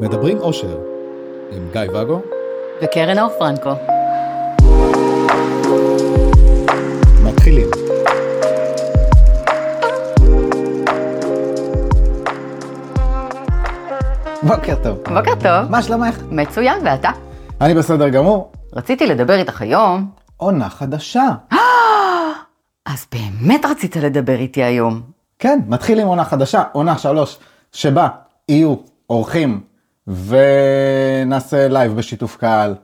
מדברים אושר, עם גיא ואגו וקרן אור פרנקו. מתחילים. בוקר טוב. בוקר טוב. מה שלומך? מצוין, ואתה? אני בסדר גמור. רציתי לדבר איתך היום. עונה חדשה. אז באמת רצית לדבר איתי היום. כן, מתחיל עם עונה חדשה, עונה שלוש, שבה יהיו אורחים ונעשה לייב בשיתוף קהל.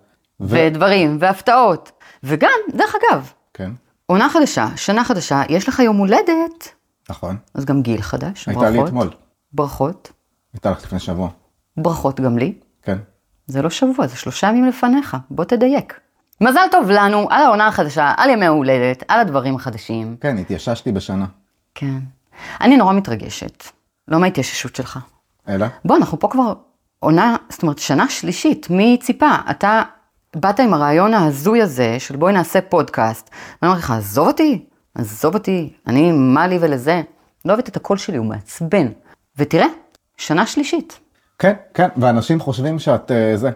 ו- ודברים, והפתעות. וגם, דרך אגב, כן, עונה חדשה, שנה חדשה, יש לך יום הולדת, נכון. אז גם גיל חדש. הייתה לי ברכות. אתמול. ברכות. הייתה לך לפני שבוע. ברכות גם לי. כן. זה לא שבוע, זה שלושה ימים לפניך. בוא תדייק. מזל טוב לנו על העונה החדשה, על ימי ההולדת, על הדברים החדשים. כן, התיישנתי בשנה. כן. אני נורא מתרגשת. לא מההתייששות שלך. אלא? בוא, אנחנו פה כבר עונה, זאת אומרת, שנה שלישית, מי ציפה? אתה באת עם הרעיון ההזוי הזה של בואי נעשה פודקאסט. ואני אומרת לך, עזוב אותי, עזוב אותי, אני, מה לי ולזה? לא אוהבת את הקול שלי, הוא מעצבן. ותראה, שנה שלישית. כן, כן, ואנשים חושבים שאת אה, זה,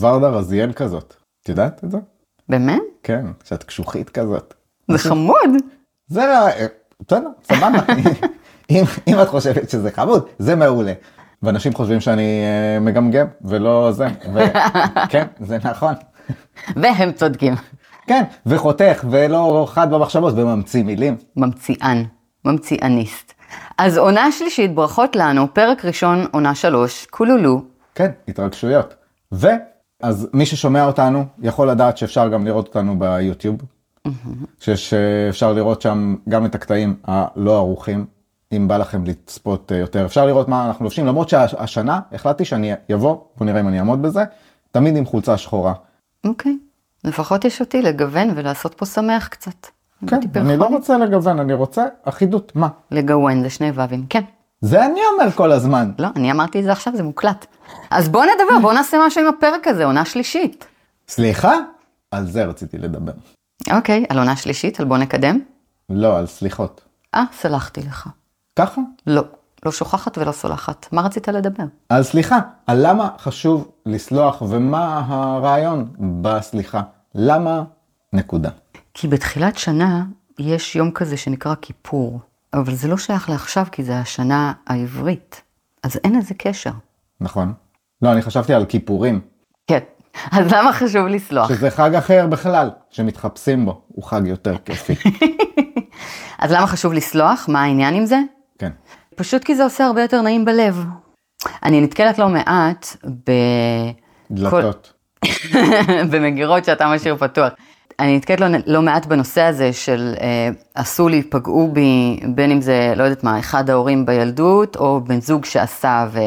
ורדה רזיאל כזאת. את יודעת את זה? באמת? כן, שאת קשוחית כזאת. זה חמוד. זה, אה, בסדר, סבבה. אם, אם את חושבת שזה חמוד, זה מעולה. ואנשים חושבים שאני אה, מגמגם, ולא זה. כן, זה נכון. והם צודקים. כן, וחותך, ולא חד במחשבות, וממציא מילים. ממציאן, ממציאניסט. אז עונה שלישית, ברכות לנו, פרק ראשון, עונה שלוש, קולולו. כן, התרגשויות. ואז מי ששומע אותנו יכול לדעת שאפשר גם לראות אותנו ביוטיוב, שאפשר לראות שם גם את הקטעים הלא ערוכים, אם בא לכם לצפות אה, יותר. אפשר לראות מה אנחנו לובשים, למרות שהשנה החלטתי שאני אבוא, בוא נראה אם אני אעמוד בזה, תמיד עם חולצה שחורה. אוקיי. לפחות יש אותי לגוון ולעשות פה שמח קצת. כן, אני לא. רוצה לגוון, אני רוצה אחידות. מה? לגוון, זה שני ו"ים, כן. זה אני אומר כל הזמן. לא, אני אמרתי את זה עכשיו, זה מוקלט. אז בוא נדבר, בוא נעשה משהו עם הפרק הזה, עונה שלישית. סליחה? על זה רציתי לדבר. אוקיי, על עונה שלישית, על בוא נקדם. לא, על סליחות. אה, סלחתי לך. ככה? לא, לא שוכחת ולא סולחת. מה רצית לדבר? על סליחה, על למה חשוב לסלוח ומה הרעיון בסליחה. למה? נקודה. כי בתחילת שנה יש יום כזה שנקרא כיפור, אבל זה לא שייך לעכשיו כי זה השנה העברית. אז אין לזה קשר. נכון? לא, אני חשבתי על כיפורים, כן. אז למה חשוב לסלוח? שזה חג אחר בכלל, שמתחפשים בו, הוא חג יותר כיפי. אז למה חשוב לסלוח? מה העניין עם זה? כן. פשוט כי זה עושה הרבה יותר נעים בלב. אני נתקלת לא מעט ב... דלתות. במגירות שאתה משאיר פתוח. אני נתקלת לא, לא מעט בנושא הזה של אה, עשו לי, פגעו בי, בין אם זה, לא יודעת מה, אחד ההורים בילדות, או בן זוג שעשה, ו...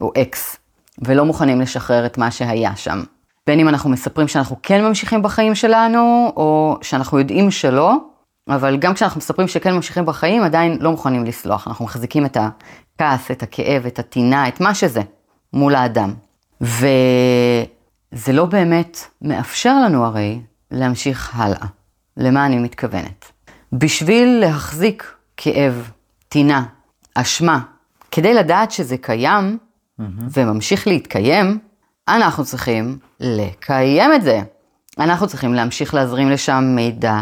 או אקס, ולא מוכנים לשחרר את מה שהיה שם. בין אם אנחנו מספרים שאנחנו כן ממשיכים בחיים שלנו, או שאנחנו יודעים שלא, אבל גם כשאנחנו מספרים שכן ממשיכים בחיים, עדיין לא מוכנים לסלוח. אנחנו מחזיקים את הכעס, את הכאב, את הטינה, את מה שזה, מול האדם. וזה לא באמת מאפשר לנו הרי להמשיך הלאה. למה אני מתכוונת? בשביל להחזיק כאב, טינה, אשמה, כדי לדעת שזה קיים וממשיך להתקיים, אנחנו צריכים לקיים את זה. אנחנו צריכים להמשיך להזרים לשם מידע,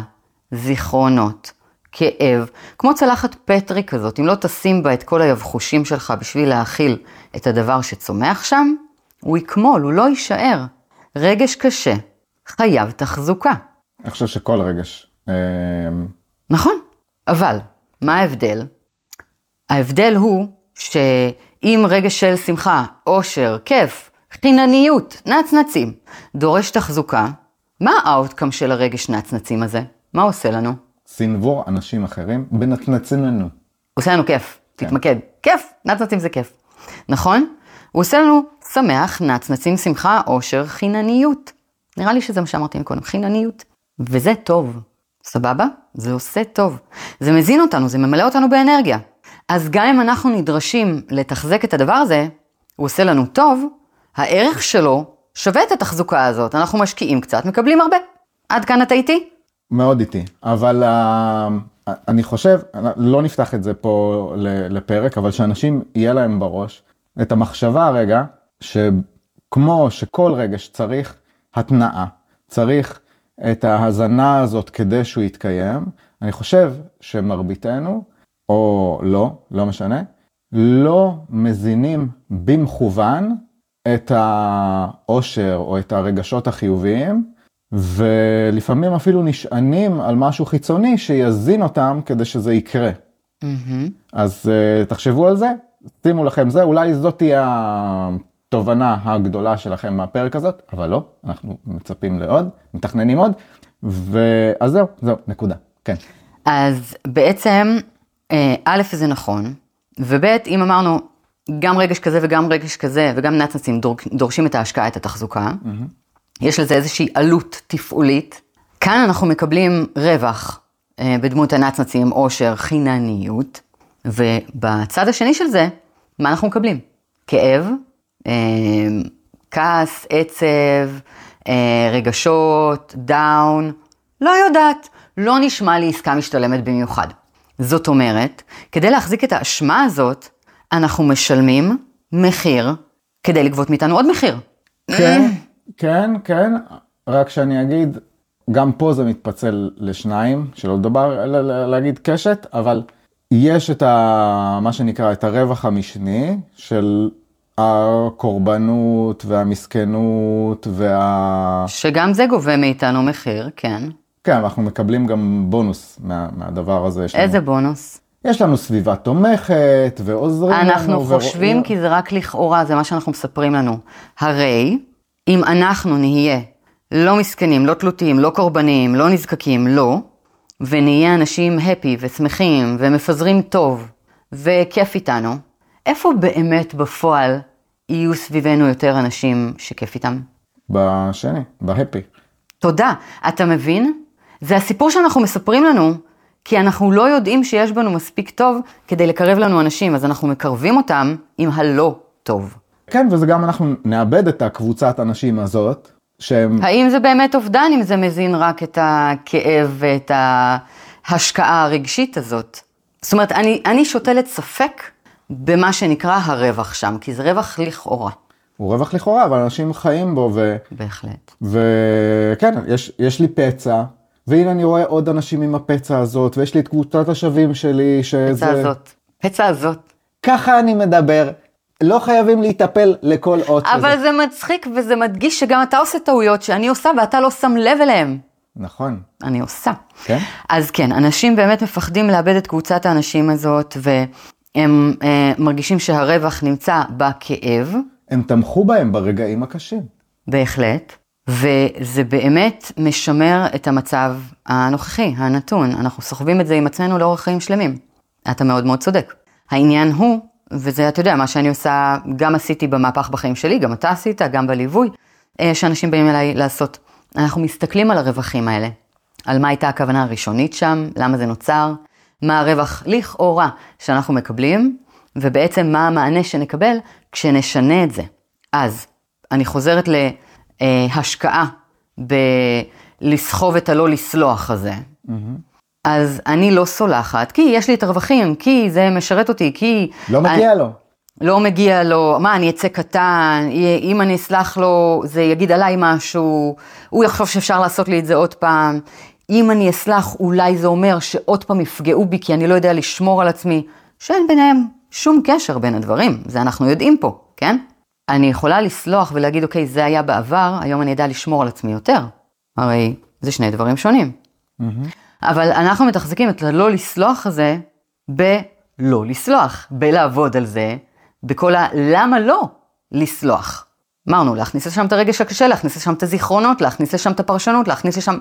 זיכרונות, כאב, כמו צלחת פטרי כזאת, אם לא תשים בה את כל היבחושים שלך בשביל להכיל את הדבר שצומח שם, הוא יקמול, הוא לא יישאר. רגש קשה חייב תחזוקה. אני חושב שכל רגש. אה, נכון, אבל מה ההבדל? ההבדל הוא שאם רגש של שמחה, אושר, כיף, חינניות, נצנצים, דורש תחזוקה, מה ה outcome של הרגש נצנצים הזה? מה הוא עושה לנו? הוא סנוור אנשים אחרים בנצנצים לנו. עושה לנו כיף, כן. תתמקד. כיף, נצנצים זה כיף. נכון? הוא עושה לנו שמח, נצנצים, שמחה, אושר, חינניות. נראה לי שזה מה שאמרתי קודם, חינניות. וזה טוב, סבבה? זה עושה טוב. זה מזין אותנו, זה ממלא אותנו באנרגיה. אז גם אם אנחנו נדרשים לתחזק את הדבר הזה, הוא עושה לנו טוב, הערך שלו שווה את התחזוקה הזאת. אנחנו משקיעים קצת, מקבלים הרבה. עד כאן אתה איתי? מאוד איטי, אבל uh, אני חושב, לא נפתח את זה פה לפרק, אבל שאנשים יהיה להם בראש את המחשבה הרגע, שכמו שכל רגש צריך התנאה, צריך את ההזנה הזאת כדי שהוא יתקיים, אני חושב שמרביתנו, או לא, לא משנה, לא מזינים במכוון את העושר או את הרגשות החיוביים, ולפעמים אפילו נשענים על משהו חיצוני שיזין אותם כדי שזה יקרה. Mm-hmm. אז uh, תחשבו על זה, שימו לכם זה, אולי זאת תהיה התובנה הגדולה שלכם מהפרק הזאת, אבל לא, אנחנו מצפים לעוד, מתכננים עוד, ואז זהו, זהו, נקודה, כן. אז בעצם, אה, א', זה נכון, וב', אם אמרנו, גם רגש כזה וגם רגש כזה, וגם נאצנצים דורשים את ההשקעה, את התחזוקה, mm-hmm. יש לזה איזושהי עלות תפעולית. כאן אנחנו מקבלים רווח אה, בדמות הנצנצים, עושר, חינניות, ובצד השני של זה, מה אנחנו מקבלים? כאב, אה, כעס, עצב, אה, רגשות, דאון, לא יודעת, לא נשמע לי עסקה משתלמת במיוחד. זאת אומרת, כדי להחזיק את האשמה הזאת, אנחנו משלמים מחיר כדי לגבות מאיתנו עוד מחיר. כן, כן, כן, רק שאני אגיד, גם פה זה מתפצל לשניים, שלא לדבר, להגיד קשת, אבל יש את ה, מה שנקרא, את הרווח המשני של הקורבנות והמסכנות וה... שגם זה גובה מאיתנו מחיר, כן. כן, אנחנו מקבלים גם בונוס מה, מהדבר הזה. איזה לנו, בונוס? יש לנו סביבה תומכת ועוזרים אנחנו לנו. אנחנו חושבים ורואים... כי זה רק לכאורה, זה מה שאנחנו מספרים לנו. הרי אם אנחנו נהיה לא מסכנים, לא תלותיים, לא קורבניים, לא נזקקים, לא, ונהיה אנשים הפי ושמחים ומפזרים טוב וכיף איתנו, איפה באמת בפועל יהיו סביבנו יותר אנשים שכיף איתם? בשני, בהפי. תודה. אתה מבין? זה הסיפור שאנחנו מספרים לנו, כי אנחנו לא יודעים שיש בנו מספיק טוב כדי לקרב לנו אנשים, אז אנחנו מקרבים אותם עם הלא טוב. כן, וזה גם אנחנו נאבד את הקבוצת אנשים הזאת, שהם... האם זה באמת אובדן, אם זה מזין רק את הכאב ואת ההשקעה הרגשית הזאת? זאת אומרת, אני, אני שותלת ספק במה שנקרא הרווח שם, כי זה רווח לכאורה. הוא רווח לכאורה, אבל אנשים חיים בו, ו... בהחלט. וכן, יש, יש לי פצע, והנה אני רואה עוד אנשים עם הפצע הזאת, ויש לי את קבוצת השווים שלי, שזה... פצע הזאת. פצע הזאת. ככה אני מדבר, לא חייבים להיטפל לכל אות כזה. אבל זה מצחיק וזה מדגיש שגם אתה עושה טעויות שאני עושה ואתה לא שם לב אליהן. נכון. אני עושה. כן? אז כן, אנשים באמת מפחדים לאבד את קבוצת האנשים הזאת, והם אה, מרגישים שהרווח נמצא בכאב. הם תמכו בהם ברגעים הקשים. בהחלט. וזה באמת משמר את המצב הנוכחי, הנתון. אנחנו סוחבים את זה עם עצמנו לאורך חיים שלמים. אתה מאוד מאוד צודק. העניין הוא וזה, אתה יודע, מה שאני עושה, גם עשיתי במהפך בחיים שלי, גם אתה עשית, גם בליווי, אה, שאנשים באים אליי לעשות. אנחנו מסתכלים על הרווחים האלה, על מה הייתה הכוונה הראשונית שם, למה זה נוצר, מה הרווח לכאורה שאנחנו מקבלים, ובעצם מה המענה שנקבל כשנשנה את זה. אז אני חוזרת להשקעה בלסחוב את הלא לסלוח הזה. Mm-hmm. אז אני לא סולחת, כי יש לי את הרווחים, כי זה משרת אותי, כי... לא מגיע אני, לו. לא מגיע לו, מה, אני אצא קטן, אם אני אסלח לו, זה יגיד עליי משהו, הוא יחשוב שאפשר לעשות לי את זה עוד פעם. אם אני אסלח, אולי זה אומר שעוד פעם יפגעו בי, כי אני לא יודע לשמור על עצמי, שאין ביניהם שום קשר בין הדברים, זה אנחנו יודעים פה, כן? אני יכולה לסלוח ולהגיד, אוקיי, זה היה בעבר, היום אני אדע לשמור על עצמי יותר. הרי זה שני דברים שונים. Mm-hmm. אבל אנחנו מתחזקים את הלא לסלוח הזה בלא לסלוח, בלעבוד על זה, בכל הלמה לא לסלוח. אמרנו, להכניס לשם את הרגש הקשה, להכניס לשם את הזיכרונות, להכניס לשם את הפרשנות, להכניס לשם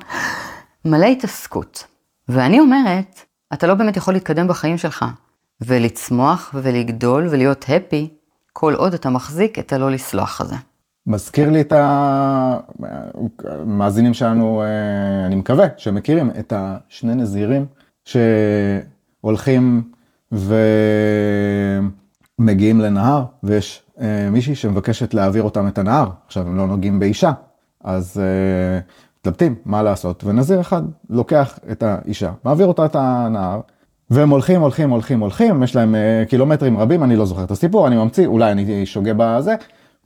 מלא התעסקות. ואני אומרת, אתה לא באמת יכול להתקדם בחיים שלך, ולצמוח ולגדול ולהיות הפי, כל עוד אתה מחזיק את הלא לסלוח הזה. מזכיר לי את המאזינים שלנו, אה, אני מקווה, שמכירים את השני נזירים שהולכים ומגיעים לנהר, ויש אה, מישהי שמבקשת להעביר אותם את הנהר. עכשיו, הם לא נוגעים באישה, אז אה, מתלבטים מה לעשות, ונזיר אחד לוקח את האישה, מעביר אותה את הנהר. והם הולכים, הולכים, הולכים, הולכים, יש להם קילומטרים רבים, אני לא זוכר את הסיפור, אני ממציא, אולי אני שוגה בזה,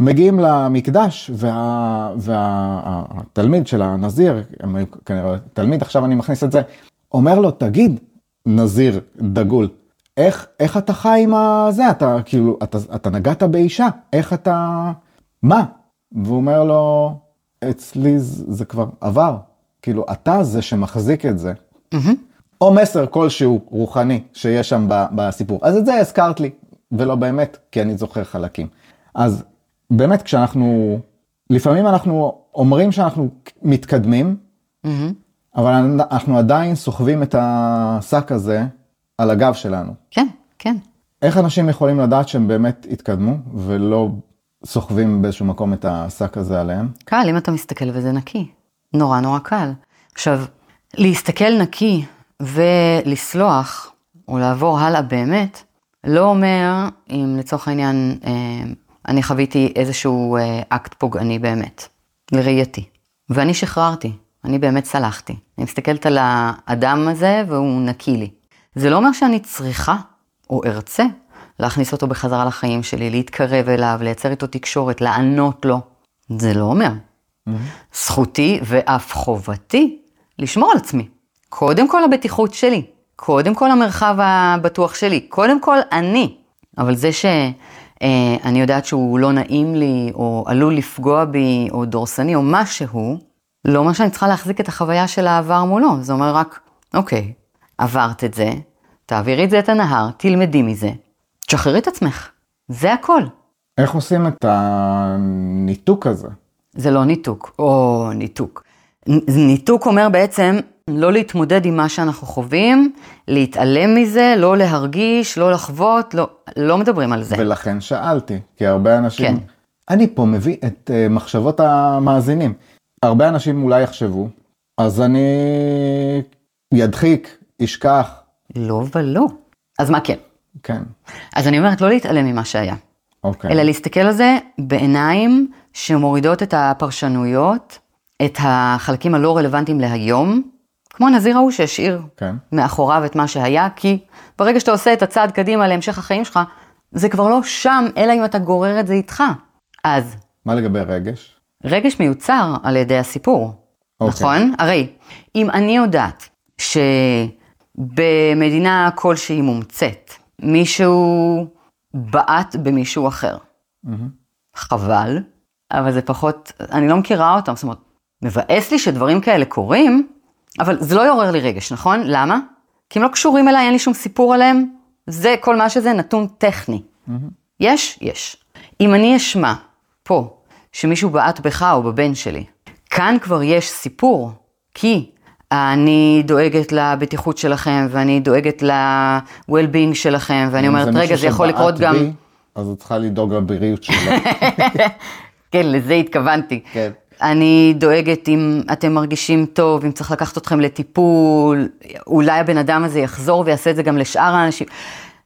מגיעים למקדש, וה, והתלמיד של הנזיר, הם היו כנראה תלמיד, עכשיו אני מכניס את זה, אומר לו, תגיד, נזיר דגול, איך, איך אתה חי עם הזה? אתה כאילו, אתה, אתה נגעת באישה, איך אתה... מה? והוא אומר לו, אצלי זה כבר עבר. כאילו, אתה זה שמחזיק את זה. Mm-hmm. או מסר כלשהו רוחני שיש שם בסיפור. אז את זה הזכרת לי, ולא באמת, כי אני זוכר חלקים. אז באמת, כשאנחנו, לפעמים אנחנו אומרים שאנחנו מתקדמים, mm-hmm. אבל אנחנו עדיין סוחבים את השק הזה על הגב שלנו. כן, כן. איך אנשים יכולים לדעת שהם באמת התקדמו ולא סוחבים באיזשהו מקום את השק הזה עליהם? קל, אם אתה מסתכל וזה נקי. נורא נורא קל. עכשיו, להסתכל נקי ולסלוח, או לעבור הלאה באמת, לא אומר אם לצורך העניין אה, אני חוויתי איזשהו אה, אקט פוגעני באמת, לראייתי. ואני שחררתי, אני באמת סלחתי. אני מסתכלת על האדם הזה והוא נקי לי. זה לא אומר שאני צריכה או ארצה להכניס אותו בחזרה לחיים שלי, להתקרב אליו, לייצר איתו תקשורת, לענות לו. זה לא אומר. Mm-hmm. זכותי ואף חובתי לשמור על עצמי. קודם כל הבטיחות שלי, קודם כל המרחב הבטוח שלי, קודם כל אני. אבל זה אה, יודעת שהוא לא נעים לי, או עלול לפגוע בי, או דורסני, או משהו, לא אומר שאני צריכה להחזיק את החוויה של העבר מולו. זה אומר רק, אוקיי, עברת את זה, תעבירי את זה את הנהר, תלמדי מזה, תשחררי את עצמך. זה הכל. איך עושים את הניתוק הזה? זה לא ניתוק, או ניתוק. ניתוק אומר בעצם לא להתמודד עם מה שאנחנו חווים, להתעלם מזה, לא להרגיש, לא לחוות, לא, לא מדברים על זה. ולכן שאלתי, כי הרבה אנשים, כן. אני פה מביא את uh, מחשבות המאזינים. הרבה אנשים אולי יחשבו, אז אני ידחיק, ישכח. לא ולא. אז מה כן? כן. אז אני אומרת, לא להתעלם ממה שהיה. אוקיי. אלא להסתכל על זה בעיניים שמורידות את הפרשנויות, את החלקים הלא רלוונטיים להיום, כמו הנזיר ההוא שהשאיר כן. מאחוריו את מה שהיה, כי ברגע שאתה עושה את הצעד קדימה להמשך החיים שלך, זה כבר לא שם, אלא אם אתה גורר את זה איתך. אז... מה לגבי רגש? רגש מיוצר על ידי הסיפור, אוקיי. נכון? הרי אם אני יודעת שבמדינה כלשהי מומצאת, מישהו בעט במישהו אחר, mm-hmm. חבל, אבל זה פחות, אני לא מכירה אותם, זאת אומרת, מבאס לי שדברים כאלה קורים, אבל זה לא יעורר לי רגש, נכון? למה? כי הם לא קשורים אליי, אין לי שום סיפור עליהם, זה כל מה שזה נתון טכני. Mm-hmm. יש? יש. אם אני אשמע פה שמישהו בעט בך או בבן שלי, כאן כבר יש סיפור, כי אני דואגת לבטיחות שלכם, ואני דואגת ל-well-being שלכם, ואני אומרת, רגע, זה יכול לקרות גם... בי, אז את צריכה לדאוג לבריאות שלו. כן, לזה התכוונתי. כן. אני דואגת אם אתם מרגישים טוב, אם צריך לקחת אתכם לטיפול, אולי הבן אדם הזה יחזור ויעשה את זה גם לשאר האנשים.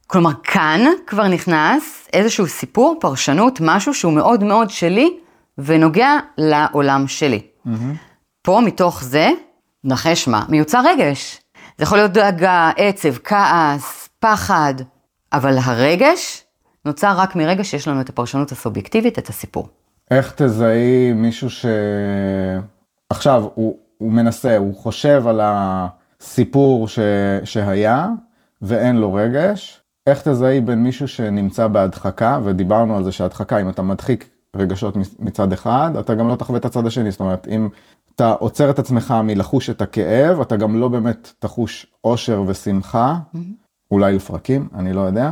כלומר, כאן כבר נכנס איזשהו סיפור, פרשנות, משהו שהוא מאוד מאוד שלי ונוגע לעולם שלי. Mm-hmm. פה, מתוך זה, נחש מה, מיוצר רגש. זה יכול להיות דאגה, עצב, כעס, פחד, אבל הרגש נוצר רק מרגע שיש לנו את הפרשנות הסובייקטיבית, את הסיפור. איך תזהי מישהו שעכשיו הוא, הוא מנסה, הוא חושב על הסיפור ש... שהיה ואין לו רגש, איך תזהי בין מישהו שנמצא בהדחקה, ודיברנו על זה שהדחקה, אם אתה מדחיק רגשות מצד אחד, אתה גם לא תחווה את הצד השני, זאת אומרת, אם אתה עוצר את עצמך מלחוש את הכאב, אתה גם לא באמת תחוש אושר ושמחה, mm-hmm. אולי לפרקים, אני לא יודע.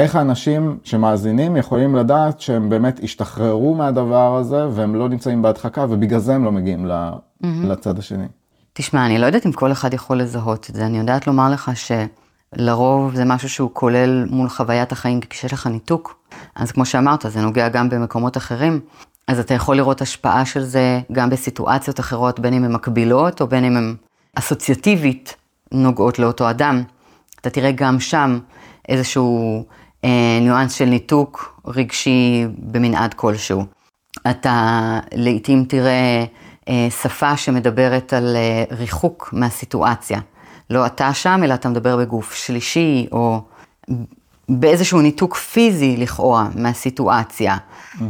איך האנשים שמאזינים יכולים לדעת שהם באמת השתחררו מהדבר הזה והם לא נמצאים בהדחקה ובגלל זה הם לא מגיעים mm-hmm. לצד השני. תשמע, אני לא יודעת אם כל אחד יכול לזהות את זה, אני יודעת לומר לך שלרוב זה משהו שהוא כולל מול חוויית החיים, כי כשיש לך ניתוק, אז כמו שאמרת, זה נוגע גם במקומות אחרים, אז אתה יכול לראות השפעה של זה גם בסיטואציות אחרות, בין אם הן מקבילות או בין אם הן אסוציאטיבית נוגעות לאותו אדם. אתה תראה גם שם איזשהו ניואנס של ניתוק רגשי במנעד כלשהו. אתה לעתים תראה אה, שפה שמדברת על אה, ריחוק מהסיטואציה. לא אתה שם, אלא אתה מדבר בגוף שלישי, או באיזשהו ניתוק פיזי לכאורה מהסיטואציה. Mm-hmm.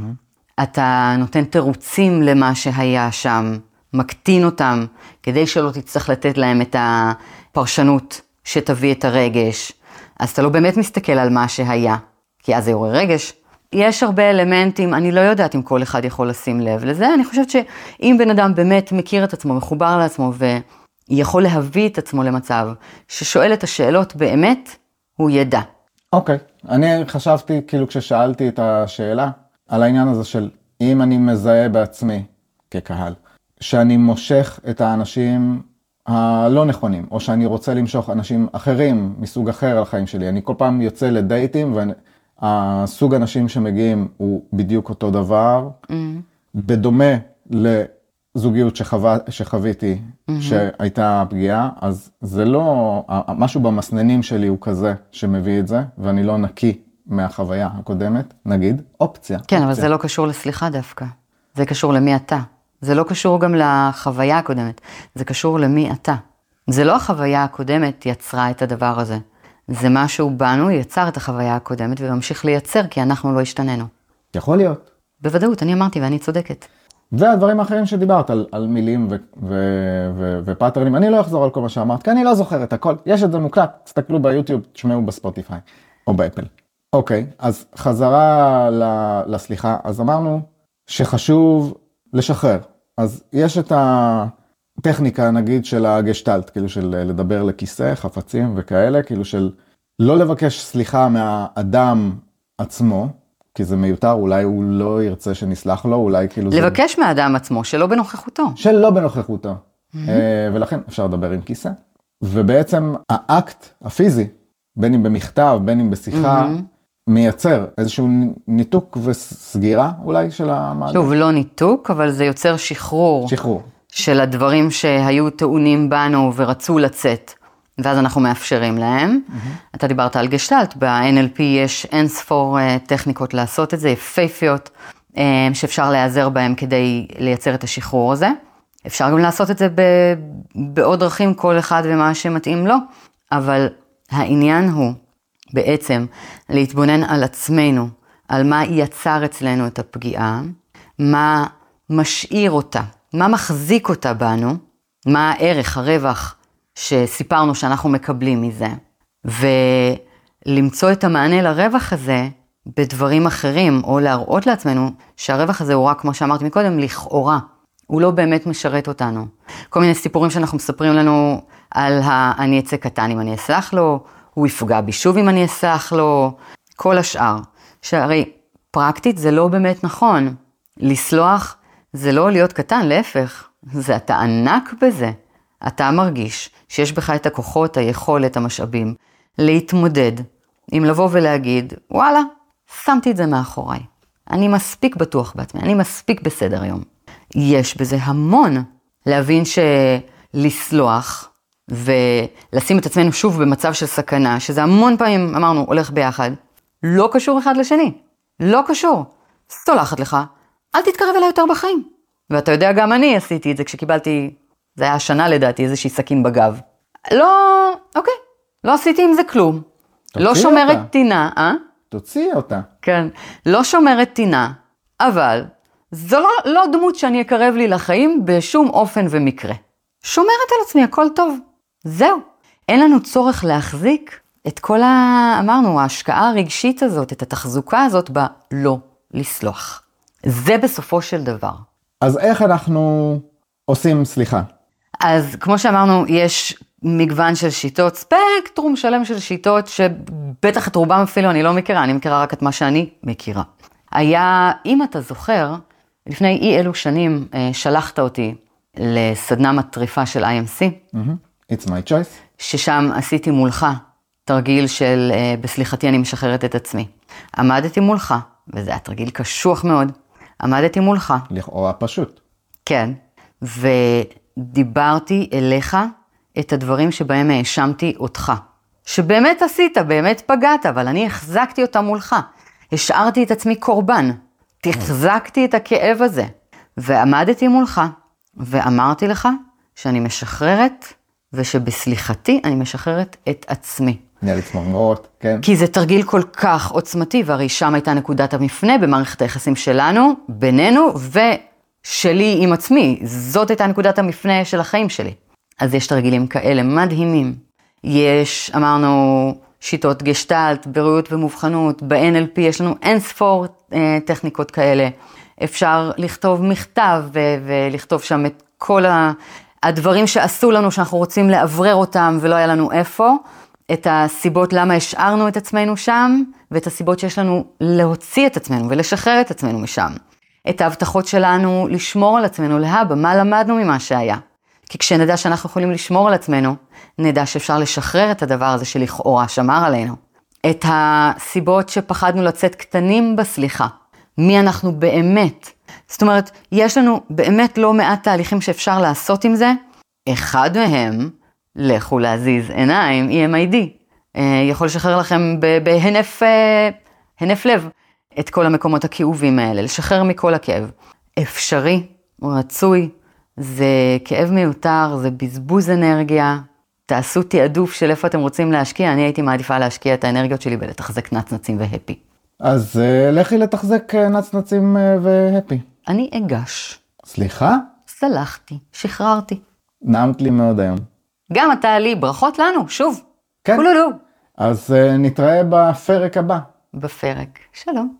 אתה נותן תירוצים למה שהיה שם, מקטין אותם, כדי שלא תצטרך לתת להם את הפרשנות שתביא את הרגש. אז אתה לא באמת מסתכל על מה שהיה, כי אז זה יעורר רגש. יש הרבה אלמנטים, אני לא יודעת אם כל אחד יכול לשים לב לזה, אני חושבת שאם בן אדם באמת מכיר את עצמו, מחובר לעצמו ויכול להביא את עצמו למצב ששואל את השאלות באמת, הוא ידע. אוקיי, okay. אני חשבתי, כאילו כששאלתי את השאלה, על העניין הזה של אם אני מזהה בעצמי כקהל, שאני מושך את האנשים הלא נכונים, או שאני רוצה למשוך אנשים אחרים מסוג אחר על החיים שלי. אני כל פעם יוצא לדייטים והסוג אנשים שמגיעים הוא בדיוק אותו דבר, mm. בדומה לזוגיות שחווה, שחוויתי mm-hmm. שהייתה פגיעה, אז זה לא, משהו במסננים שלי הוא כזה שמביא את זה, ואני לא נקי מהחוויה הקודמת, נגיד, אופציה. כן, אופציה. אבל זה לא קשור לסליחה דווקא. זה קשור למי אתה. זה לא קשור גם לחוויה הקודמת, זה קשור למי אתה. זה לא החוויה הקודמת יצרה את הדבר הזה. זה משהו בנו יצר את החוויה הקודמת וממשיך לייצר כי אנחנו לא השתננו. יכול להיות. בוודאות, אני אמרתי ואני צודקת. והדברים האחרים שדיברת על, על מילים ו, ו, ו, ו patterns, אני לא אחזור על כל מה שאמרת, כי אני לא זוכר את הכל, יש את זה מוקלט, תסתכלו ביוטיוב, תשמעו בספוטיפיי או באפל. אוקיי, אז חזרה לסליחה, אז אמרנו שחשוב לשחרר. אז יש את הטכניקה נגיד של הגשטלט, כאילו של לדבר לכיסא, חפצים וכאלה, כאילו של לא לבקש סליחה מהאדם עצמו, כי זה מיותר, אולי הוא לא ירצה שנסלח לו, אולי כאילו לבקש זה... מהאדם עצמו, שלא בנוכחותו. שלא בנוכחותו. Mm-hmm. ולכן אפשר לדבר עם כיסא. ובעצם האקט הפיזי, בין אם במכתב, בין אם בשיחה, mm-hmm. מייצר איזשהו ניתוק וסגירה אולי של המעגל. שוב, לא ניתוק, אבל זה יוצר שחרור. שחרור. של הדברים שהיו טעונים בנו ורצו לצאת, ואז אנחנו מאפשרים להם. Mm-hmm. אתה דיברת על גשטלט, ב-NLP יש אין ספור uh, טכניקות לעשות את זה, יפייפיות, uh, שאפשר להיעזר בהם כדי לייצר את השחרור הזה. אפשר גם לעשות את זה ב- בעוד דרכים, כל אחד ומה שמתאים לו, אבל העניין הוא בעצם להתבונן על עצמנו, על מה יצר אצלנו את הפגיעה, מה משאיר אותה, מה מחזיק אותה בנו, מה הערך, הרווח שסיפרנו שאנחנו מקבלים מזה, ולמצוא את המענה לרווח הזה בדברים אחרים, או להראות לעצמנו שהרווח הזה הוא רק, כמו שאמרתי מקודם, לכאורה. הוא לא באמת משרת אותנו. כל מיני סיפורים שאנחנו מספרים לנו על ה"אני אצא קטן אם אני אסלח לו", הוא יפגע בי שוב אם אני אסלח לו, כל השאר. שהרי פרקטית זה לא באמת נכון. לסלוח זה לא להיות קטן, להפך, זה אתה ענק בזה. אתה מרגיש שיש בך את הכוחות, היכולת, המשאבים, להתמודד עם לבוא ולהגיד, וואלה, שמתי את זה מאחוריי. אני מספיק בטוח בעצמי, אני מספיק בסדר היום. יש בזה המון להבין שלסלוח ולשים את עצמנו שוב במצב של סכנה, שזה המון פעמים, אמרנו, הולך ביחד, לא קשור אחד לשני. לא קשור. סולחת לך, אל תתקרב אליי יותר בחיים. ואתה יודע, גם אני עשיתי את זה כשקיבלתי, זה היה השנה לדעתי, איזושהי סכין בגב. לא, אוקיי, לא עשיתי עם זה כלום. לא שומרת. טינה, אה? תוציאי אותה. כן, לא שומרת טינה, אבל זו לא, לא דמות שאני אקרב לי לחיים בשום אופן ומקרה. שומרת על עצמי, הכל טוב. זהו. אין לנו צורך להחזיק את כל ה... אמרנו, ההשקעה הרגשית הזאת, את התחזוקה הזאת בלא לסלוח. זה בסופו של דבר. אז איך אנחנו עושים סליחה? אז כמו שאמרנו, יש מגוון של שיטות, ספקטרום שלם של שיטות, שבטח את רובם אפילו אני לא מכירה, אני מכירה רק את מה שאני מכירה. היה, אם אתה זוכר, לפני אי אלו שנים אה, שלחת אותי לסדנה מטריפה של IMC. Mm-hmm. It's my choice. ששם עשיתי מולך תרגיל של uh, בסליחתי אני משחררת את עצמי. עמדתי מולך, וזה היה תרגיל קשוח מאוד, עמדתי מולך. לכאורה פשוט. כן, ודיברתי אליך את הדברים שבהם האשמתי אותך. שבאמת עשית, באמת פגעת, אבל אני החזקתי אותם מולך. השארתי את עצמי קורבן. תחזקתי את הכאב הזה. ועמדתי מולך, ואמרתי לך שאני משחררת ושבסליחתי אני משחררת את עצמי. נהיה לי צמרמורות, כן. כי זה תרגיל כל כך עוצמתי, והרי שם הייתה נקודת המפנה במערכת היחסים שלנו, בינינו, ושלי עם עצמי. זאת הייתה נקודת המפנה של החיים שלי. אז יש תרגילים כאלה מדהימים. יש, אמרנו, שיטות גשטלט, בריאות ומובחנות, ב-NLP יש לנו אין ספור אה, טכניקות כאלה. אפשר לכתוב מכתב ו- ולכתוב שם את כל ה- הדברים שעשו לנו, שאנחנו רוצים לאוורר אותם ולא היה לנו איפה, את הסיבות למה השארנו את עצמנו שם, ואת הסיבות שיש לנו להוציא את עצמנו ולשחרר את עצמנו משם. את ההבטחות שלנו לשמור על עצמנו להבא, מה למדנו ממה שהיה. כי כשנדע שאנחנו יכולים לשמור על עצמנו, נדע שאפשר לשחרר את הדבר הזה שלכאורה שמר עלינו. את הסיבות שפחדנו לצאת קטנים בסליחה. מי אנחנו באמת. זאת אומרת, יש לנו באמת לא מעט תהליכים שאפשר לעשות עם זה. אחד מהם, לכו להזיז עיניים, EMID. אה, יכול לשחרר לכם בהינף אה, לב את כל המקומות הכאובים האלה, לשחרר מכל הכאב. אפשרי, רצוי, זה כאב מיותר, זה בזבוז אנרגיה. תעשו תעדוף של איפה אתם רוצים להשקיע, אני הייתי מעדיפה להשקיע את האנרגיות שלי בלתחזק נצנצים והפי. אז uh, לכי לתחזק נצנצים והפי. אני אגש. סליחה? סלחתי, שחררתי. נעמת לי מאוד היום. גם אתה לי, ברכות לנו, שוב. כן. כולולו. אז uh, נתראה בפרק הבא. בפרק. שלום.